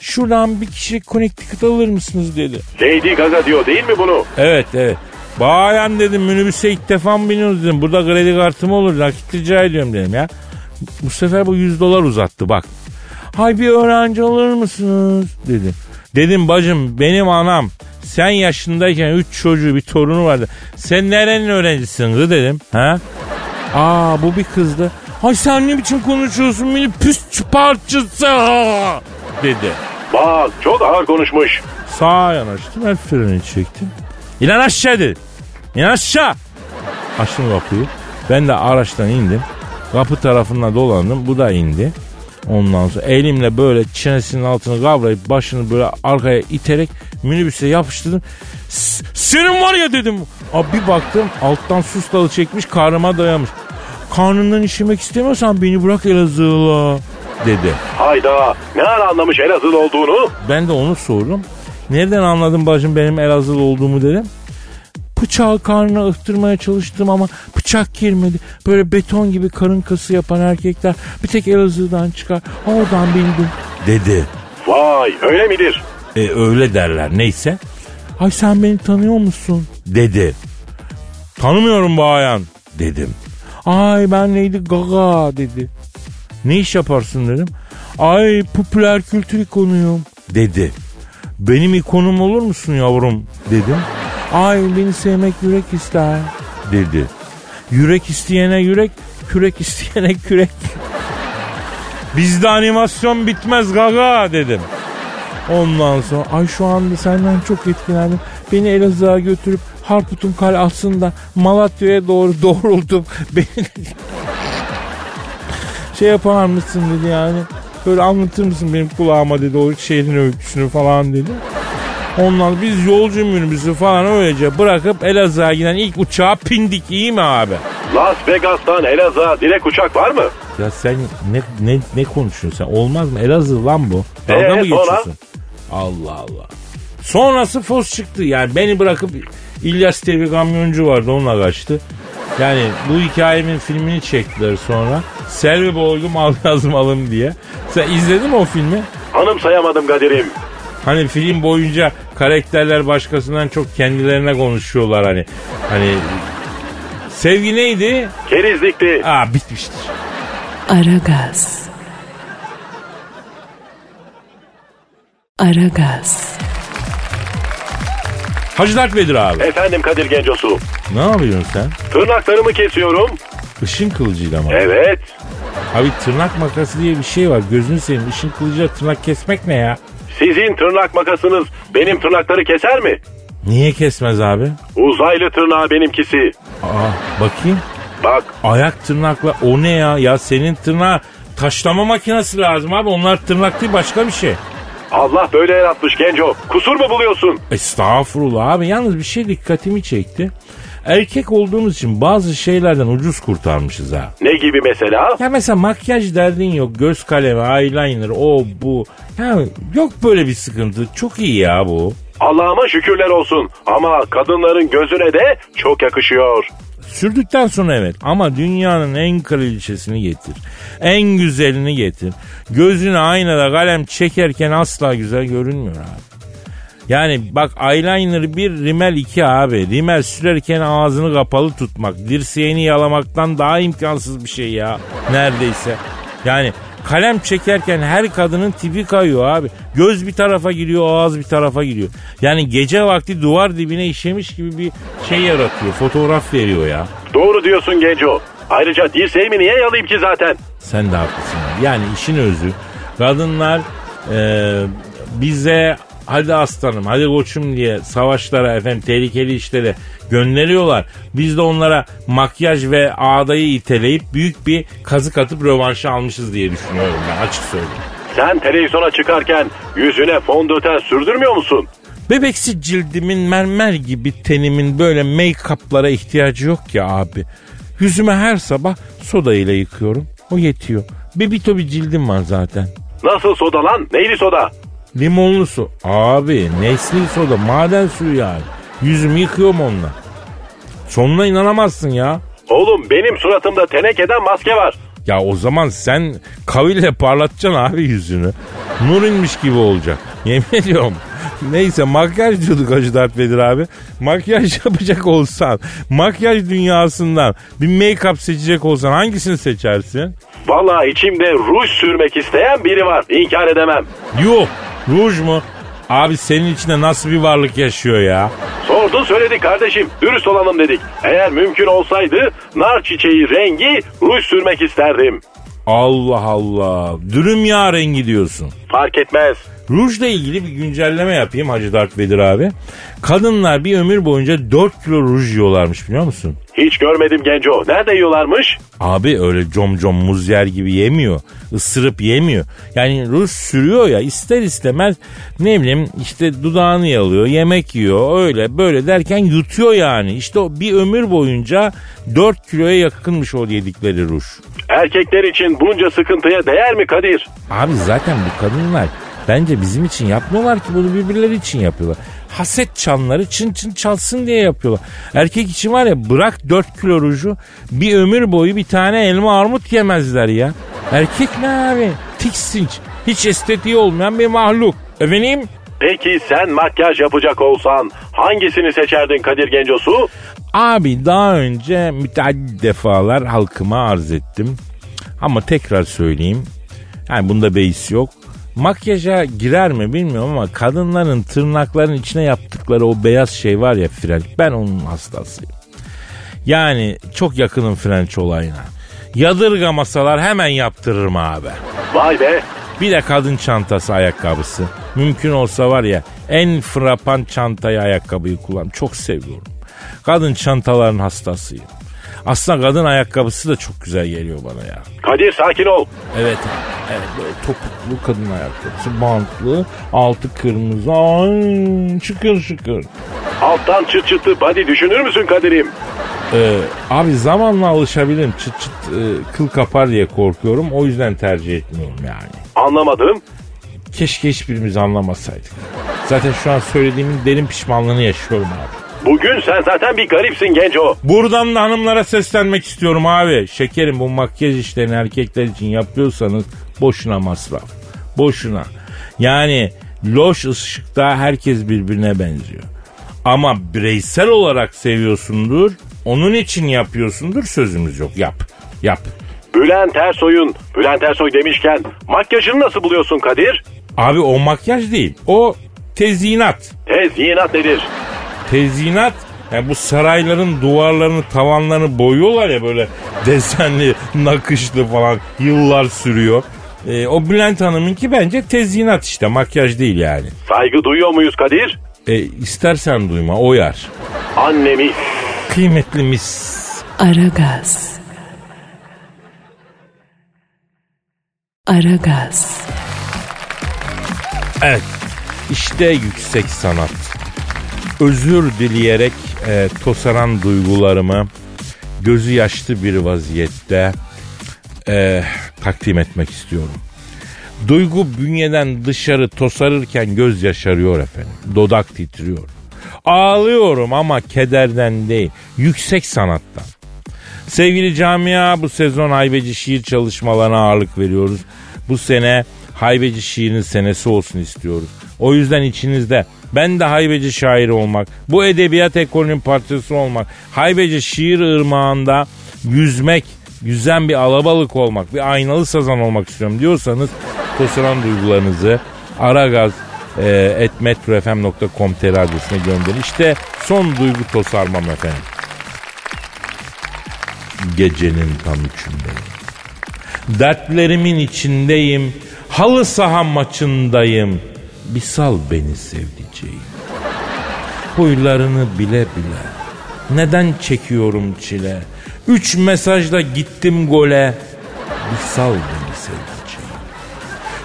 Şuradan bir kişilik Connecticut alır mısınız dedi. Lady Gaga diyor değil mi bunu? Evet evet. Bayan dedim minibüse ilk defa mı biniyoruz dedim. Burada kredi kartım olur nakit rica ediyorum dedim ya. Bu sefer bu 100 dolar uzattı bak. Hay bir öğrenci alır mısınız dedim. Dedim bacım benim anam sen yaşındayken 3 çocuğu bir torunu vardı. Sen nerenin öğrencisin kız dedim. Ha? Aa bu bir kızdı. Ay sen ne biçim konuşuyorsun beni püs parçası dedi. Bak çok ağır konuşmuş. Sağa yanaştım el freni çektim. İn aşağı dedi. İn aşağı. Açtım kapıyı. Ben de araçtan indim. Kapı tarafına dolandım. Bu da indi. Ondan sonra elimle böyle çenesinin altını kavrayıp başını böyle arkaya iterek minibüse yapıştırdım. "S- Senin var ya dedim. Abi bir baktım alttan sus dalı çekmiş karnıma dayamış. Karnından işemek istemiyorsan beni bırak Elazığ'la dedi. Hayda ne ara anlamış Elazığlı olduğunu? Ben de onu sordum. Nereden anladın bacım benim Elazığlı olduğumu dedim. Bıçağı karnına ıhtırmaya çalıştım ama bıçak girmedi. Böyle beton gibi karın kası yapan erkekler bir tek Elazığ'dan çıkar. Oradan bildim. Dedi. Vay öyle midir? E öyle derler neyse. Ay sen beni tanıyor musun? Dedi. Tanımıyorum bayan dedim. Ay ben neydi Gaga dedi. Ne iş yaparsın dedim. Ay popüler kültür ikonuyum dedi. Benim ikonum olur musun yavrum dedim. Ay beni sevmek yürek ister dedi. Yürek isteyene yürek, kürek isteyene kürek. Bizde animasyon bitmez gaga dedim. Ondan sonra ay şu anda senden çok etkilendim. Beni Elazığ'a götürüp Harput'un kalasında Malatya'ya doğru (laughs) doğrultup beni şey yapar mısın dedi yani. Böyle anlatır mısın benim kulağıma dedi o şehrin öyküsünü falan dedi. Ondan biz yolcu minibüsü falan öylece bırakıp Elazığ'a giden ilk uçağa pindik iyi mi abi? Las Vegas'tan Elazığ'a direkt uçak var mı? Ya sen ne ne ne konuşuyorsun sen? Olmaz mı? Elazığ lan bu. Dalga Ee, mı sonra? geçiyorsun? Allah Allah. Sonrası fos çıktı. Yani beni bırakıp İlyas diye bir kamyoncu vardı onunla kaçtı. Yani bu hikayemin filmini çektiler sonra. Selvi boylum al yazmalım diye. Sen izledin mi o filmi? Anımsayamadım Kadir'im. Hani film boyunca karakterler başkasından çok kendilerine konuşuyorlar hani. Hani sevgi neydi? Kerizlikti. Aa bitmiştir. Aragaz. Aragaz. Hacı Dert Vedir abi. Efendim Kadir Gencosu. Ne yapıyorsun sen? Tırnaklarımı kesiyorum. Işın kılıcıyla mı? Evet. Abi tırnak makası diye bir şey var. Gözünü seveyim. Işın kılıcıyla tırnak kesmek ne ya? Sizin tırnak makasınız benim tırnakları keser mi? Niye kesmez abi? Uzaylı tırnağı benimkisi. Aa bakayım. Bak Ayak tırnakla o ne ya? Ya senin tırnağa taşlama makinesi lazım abi. Onlar tırnak değil başka bir şey. Allah böyle yaratmış Genco. Kusur mu buluyorsun? Estağfurullah abi. Yalnız bir şey dikkatimi çekti. Erkek olduğumuz için bazı şeylerden ucuz kurtarmışız ha. Ne gibi mesela? Ya mesela makyaj derdin yok. Göz kalemi, eyeliner, o bu. Ya yok böyle bir sıkıntı. Çok iyi ya bu. Allah'ıma şükürler olsun. Ama kadınların gözüne de çok yakışıyor. Sürdükten sonra evet ama dünyanın en kraliçesini getir. En güzelini getir. Gözüne aynada kalem çekerken asla güzel görünmüyor abi. Yani bak eyeliner bir, rimel iki abi. Rimel sürerken ağzını kapalı tutmak, dirseğini yalamaktan daha imkansız bir şey ya. Neredeyse. Yani kalem çekerken her kadının tipi kayıyor abi. Göz bir tarafa gidiyor, ağız bir tarafa gidiyor. Yani gece vakti duvar dibine işemiş gibi bir şey yaratıyor. Fotoğraf veriyor ya. Doğru diyorsun Genco. Ayrıca dirseğimi niye yalayayım ki zaten? Sen de haklısın. Yani işin özü kadınlar e, bize hadi aslanım hadi koçum diye savaşlara efendim tehlikeli işlere gönderiyorlar. Biz de onlara makyaj ve ağdayı iteleyip büyük bir kazık atıp rövanşı almışız diye düşünüyorum ben açık söyleyeyim. Sen televizyona çıkarken yüzüne fondöten sürdürmüyor musun? Bebeksi cildimin mermer gibi tenimin böyle make-up'lara ihtiyacı yok ya abi. Yüzüme her sabah soda ile yıkıyorum. O yetiyor. Bebito bir cildim var zaten. Nasıl soda lan? Neyli soda? Limonlu su. Abi Nesli soda maden suyu yani. Yüzümü yıkıyorum onunla. Sonuna inanamazsın ya. Oğlum benim suratımda tenekeden maske var. Ya o zaman sen kaville parlatacaksın abi yüzünü. Nur inmiş gibi olacak. Yemin ediyorum. Neyse makyaj diyorduk Hacı Dert Vedir abi. Makyaj (laughs) yapacak olsan, makyaj dünyasından bir make-up seçecek olsan hangisini seçersin? Vallahi içimde ruj sürmek isteyen biri var. İnkar edemem. Yok, ruj mu? Abi senin içinde nasıl bir varlık yaşıyor ya? Sordun söyledik kardeşim. Dürüst olalım dedik. Eğer mümkün olsaydı nar çiçeği rengi ruj sürmek isterdim. Allah Allah. Dürüm yağ rengi diyorsun. Fark etmez. Rujla ilgili bir güncelleme yapayım Hacı Dert Vedir abi. Kadınlar bir ömür boyunca 4 kilo ruj yiyorlarmış biliyor musun? Hiç görmedim Genco. Nerede yiyorlarmış? Abi öyle com com muz yer gibi yemiyor. Isırıp yemiyor. Yani ruj sürüyor ya ister istemez ne bileyim işte dudağını yalıyor, yemek yiyor öyle böyle derken yutuyor yani. İşte bir ömür boyunca 4 kiloya yakınmış o yedikleri ruj. Erkekler için bunca sıkıntıya değer mi Kadir? Abi zaten bu kadınlar bence bizim için yapmıyorlar ki bunu birbirleri için yapıyorlar. Haset çanları çın çın çalsın diye yapıyorlar. Erkek için var ya bırak 4 kilo ruju bir ömür boyu bir tane elma armut yemezler ya. Erkek ne abi? Tiksinç. Hiç estetiği olmayan bir mahluk. Efendim? Peki sen makyaj yapacak olsan hangisini seçerdin Kadir Gencosu? Abi daha önce müteaddit defalar halkıma arz ettim. Ama tekrar söyleyeyim. Yani bunda beis yok. Makyaja girer mi bilmiyorum ama kadınların tırnakların içine yaptıkları o beyaz şey var ya frenç ben onun hastasıyım. Yani çok yakınım frenç olayına. Yadırgamasalar hemen yaptırırım abi. Vay be. Bir de kadın çantası ayakkabısı. Mümkün olsa var ya en frapan çantayı ayakkabıyı kullan. Çok seviyorum. Kadın çantaların hastasıyım. Aslında kadın ayakkabısı da çok güzel geliyor bana ya. Kadir sakin ol. Evet Evet böyle topuklu kadın ayakkabısı. Bantlı. Altı kırmızı. Ay, şıkır şıkır. Alttan çıt çıtı body düşünür müsün Kadir'im? Ee, abi zamanla alışabilirim. Çıt çıt e, kıl kapar diye korkuyorum. O yüzden tercih etmiyorum yani. Anlamadım. Keşke hiçbirimiz anlamasaydık. Zaten şu an söylediğimin derin pişmanlığını yaşıyorum abi. Bugün sen zaten bir garipsin genco. Buradan da hanımlara seslenmek istiyorum abi. Şekerim bu makyaj işlerini erkekler için yapıyorsanız boşuna masraf. Boşuna. Yani loş ışıkta herkes birbirine benziyor. Ama bireysel olarak seviyorsundur. Onun için yapıyorsundur sözümüz yok. Yap. Yap. Bülent Ersoy'un, Bülent Ersoy demişken makyajını nasıl buluyorsun Kadir? Abi o makyaj değil. O tezyinat. Tezyinat nedir? Tezyinat yani bu sarayların duvarlarını tavanlarını boyuyorlar ya böyle desenli (laughs) nakışlı falan yıllar sürüyor. Ee, o Bülent Hanım'ınki bence tezyinat işte makyaj değil yani. Saygı duyuyor muyuz Kadir? E, istersen duyma o yer. Annemi. Kıymetli mis. Aragaz. Aragaz. Evet işte yüksek sanat. Özür dileyerek e, tosaran duygularımı gözü yaşlı bir vaziyette e, takdim etmek istiyorum. Duygu bünyeden dışarı tosarırken göz yaşarıyor efendim. Dodak titriyor. Ağlıyorum ama kederden değil, yüksek sanattan. Sevgili camia bu sezon haybeci şiir çalışmalarına ağırlık veriyoruz. Bu sene haybeci şiirin senesi olsun istiyoruz. O yüzden içinizde ben de haybeci şairi olmak, bu edebiyat ekolünün parçası olmak, haybeci şiir ırmağında yüzmek, yüzen bir alabalık olmak, bir aynalı sazan olmak istiyorum diyorsanız tosaran duygularınızı aragaz e, etmetrofm.com.tr adresine gönderin. İşte son duygu tosarmam efendim. Gecenin tam üçündeyim. Dertlerimin içindeyim. Halı saha maçındayım. Bir sal beni sevdiceğim. Huylarını bile bile. Neden çekiyorum çile? Üç mesajla gittim gole. Bir sal beni sevdiceğim.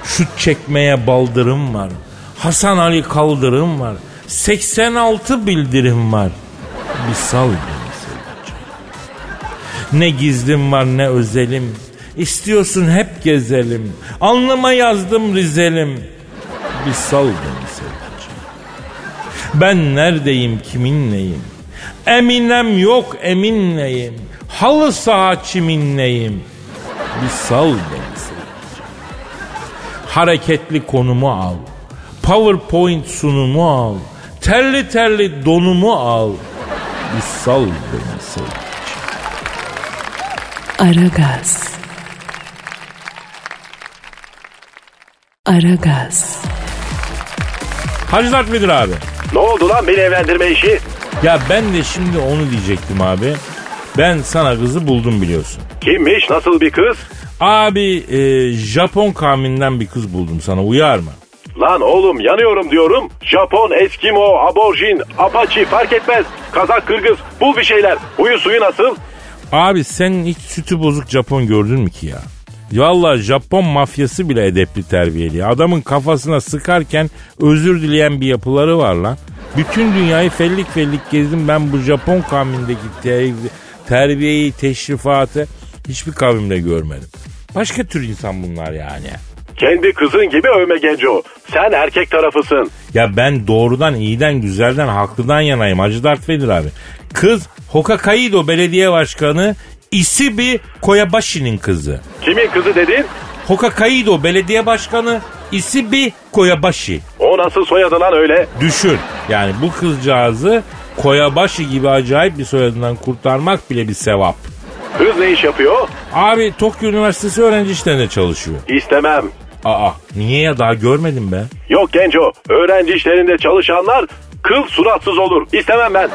Şut çekmeye baldırım var. Hasan Ali kaldırım var. 86 bildirim var. Bir sal beni sevdiceğim. Ne gizlim var ne özelim. İstiyorsun hep gezelim. Alnıma yazdım Rizelim. Bir sal beni sevdiceğim. Ben neredeyim kiminleyim? Eminem yok eminleyim. Halı saha çiminleyim. Bir sal beni sevdiceğim. Hareketli konumu al. PowerPoint sunumu al. Terli terli donumu al. Bir sal beni sevdiceğim. Aragaz. Aragaz. Hacı Dert Vedir abi. Ne oldu lan beni evlendirme işi? Ya ben de şimdi onu diyecektim abi. Ben sana kızı buldum biliyorsun. Kimmiş nasıl bir kız? Abi e, Japon kavminden bir kız buldum sana uyar mı? Lan oğlum yanıyorum diyorum. Japon, Eskimo, Aborjin, Apache fark etmez. Kazak, Kırgız bul bir şeyler. Huyu suyu nasıl? Abi sen hiç sütü bozuk Japon gördün mü ki ya? Valla Japon mafyası bile edepli terbiyeli. Adamın kafasına sıkarken özür dileyen bir yapıları var lan. Bütün dünyayı fellik fellik gezdim ben bu Japon kavmindeki ter- terbiyeyi, teşrifatı hiçbir kavimde görmedim. Başka tür insan bunlar yani. Kendi kızın gibi övme genco. Sen erkek tarafısın. Ya ben doğrudan, iyiden, güzelden, haklıdan yanayım. Hacı Dert Vedir abi. Kız Hokkaido Belediye Başkanı Isibi Koyabashi'nin kızı. Kimin kızı dedin? Hokkaido Belediye Başkanı Isibi Koyabashi. O nasıl soyadı lan öyle? Düşün. Yani bu kızcağızı Koyabashi gibi acayip bir soyadından kurtarmak bile bir sevap. Kız ne iş yapıyor? Abi Tokyo Üniversitesi öğrenci işlerinde çalışıyor. İstemem. Aa niye ya daha görmedim be? Yok Genco öğrenci işlerinde çalışanlar kıl suratsız olur. İstemem ben.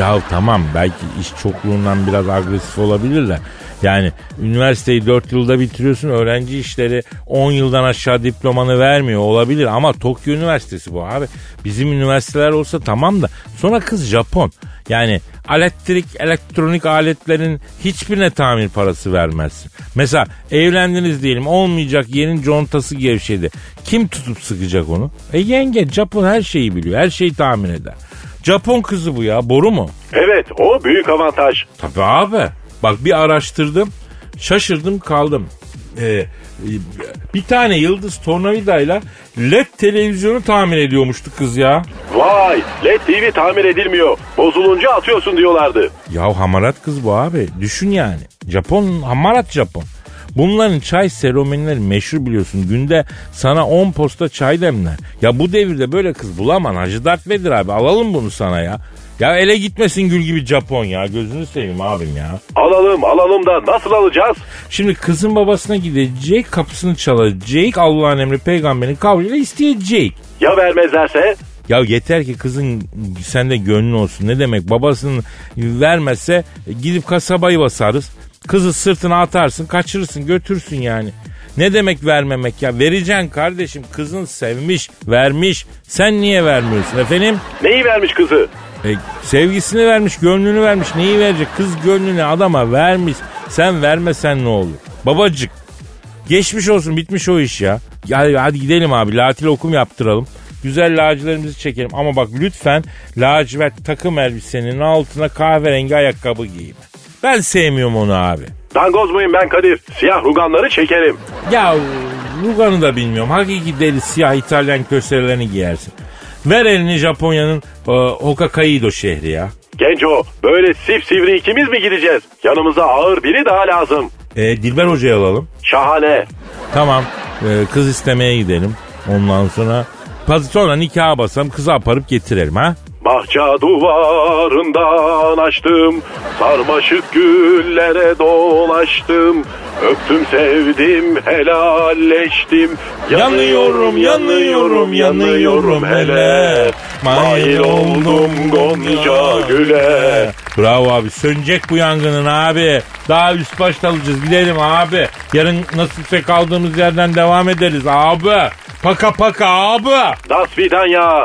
Ya tamam belki iş çokluğundan biraz agresif olabilirler. Yani üniversiteyi 4 yılda bitiriyorsun öğrenci işleri 10 yıldan aşağı diplomanı vermiyor olabilir ama Tokyo Üniversitesi bu abi. Bizim üniversiteler olsa tamam da sonra kız Japon. Yani elektrik, elektronik aletlerin hiçbirine tamir parası vermezsin. Mesela evlendiniz diyelim olmayacak yerin contası gevşedi. Kim tutup sıkacak onu? E yenge Japon her şeyi biliyor. Her şeyi tahmin eder. Japon kızı bu ya boru mu? Evet o büyük avantaj. Tabii abi. Bak bir araştırdım. Şaşırdım kaldım. Ee, bir tane yıldız tornavidayla led televizyonu tamir ediyormuştu kız ya. Vay LED TV tamir edilmiyor. Bozulunca atıyorsun diyorlardı. Ya hamarat kız bu abi. Düşün yani. Japon hamarat Japon. Bunların çay seremonileri meşhur biliyorsun. Günde sana 10 posta çay demler. Ya bu devirde böyle kız bulaman. Hacı Dert Vedir abi alalım bunu sana ya. Ya ele gitmesin gül gibi Japon ya. Gözünü seveyim abim ya. Alalım alalım da nasıl alacağız? Şimdi kızın babasına gidecek, kapısını çalacak, Allah'ın emri peygamberin kavliyle isteyecek. Ya vermezlerse? Ya yeter ki kızın sende gönlün olsun. Ne demek babasının vermezse gidip kasabayı basarız. Kızı sırtına atarsın kaçırırsın götürsün yani. Ne demek vermemek ya? Vereceksin kardeşim. Kızın sevmiş, vermiş. Sen niye vermiyorsun efendim? Neyi vermiş kızı? E, sevgisini vermiş, gönlünü vermiş. Neyi verecek? Kız gönlünü adama vermiş. Sen vermesen ne olur? Babacık. Geçmiş olsun bitmiş o iş ya. Hadi, hadi gidelim abi latil okum yaptıralım. Güzel lacilerimizi çekelim. Ama bak lütfen lacivert takım elbisenin altına kahverengi ayakkabı giyme. Ben sevmiyorum onu abi. Dangoz muyum ben Kadir? Siyah ruganları çekerim. Ya Rugan'ı da bilmiyorum. Hakiki deli siyah İtalyan köselerini giyersin. Ver elini Japonya'nın e, Hokkaido şehri ya. Genco böyle sif sivri ikimiz mi gideceğiz? Yanımıza ağır biri daha lazım. E, Dilber Hoca'yı alalım. Şahane. Tamam e, kız istemeye gidelim. Ondan sonra sonra nikaha basam kızı aparıp getirelim ha. Bahçe duvarından açtım, sarmaşık güllere dolaştım. Öptüm sevdim helalleştim. Yanıyorum yanıyorum yanıyorum hele. Mail oldum Gonca güle. Bravo abi sönecek bu yangının abi. Daha üst başta alacağız gidelim abi. Yarın nasipse kaldığımız yerden devam ederiz abi. Paka paka abi. Das Vidanya.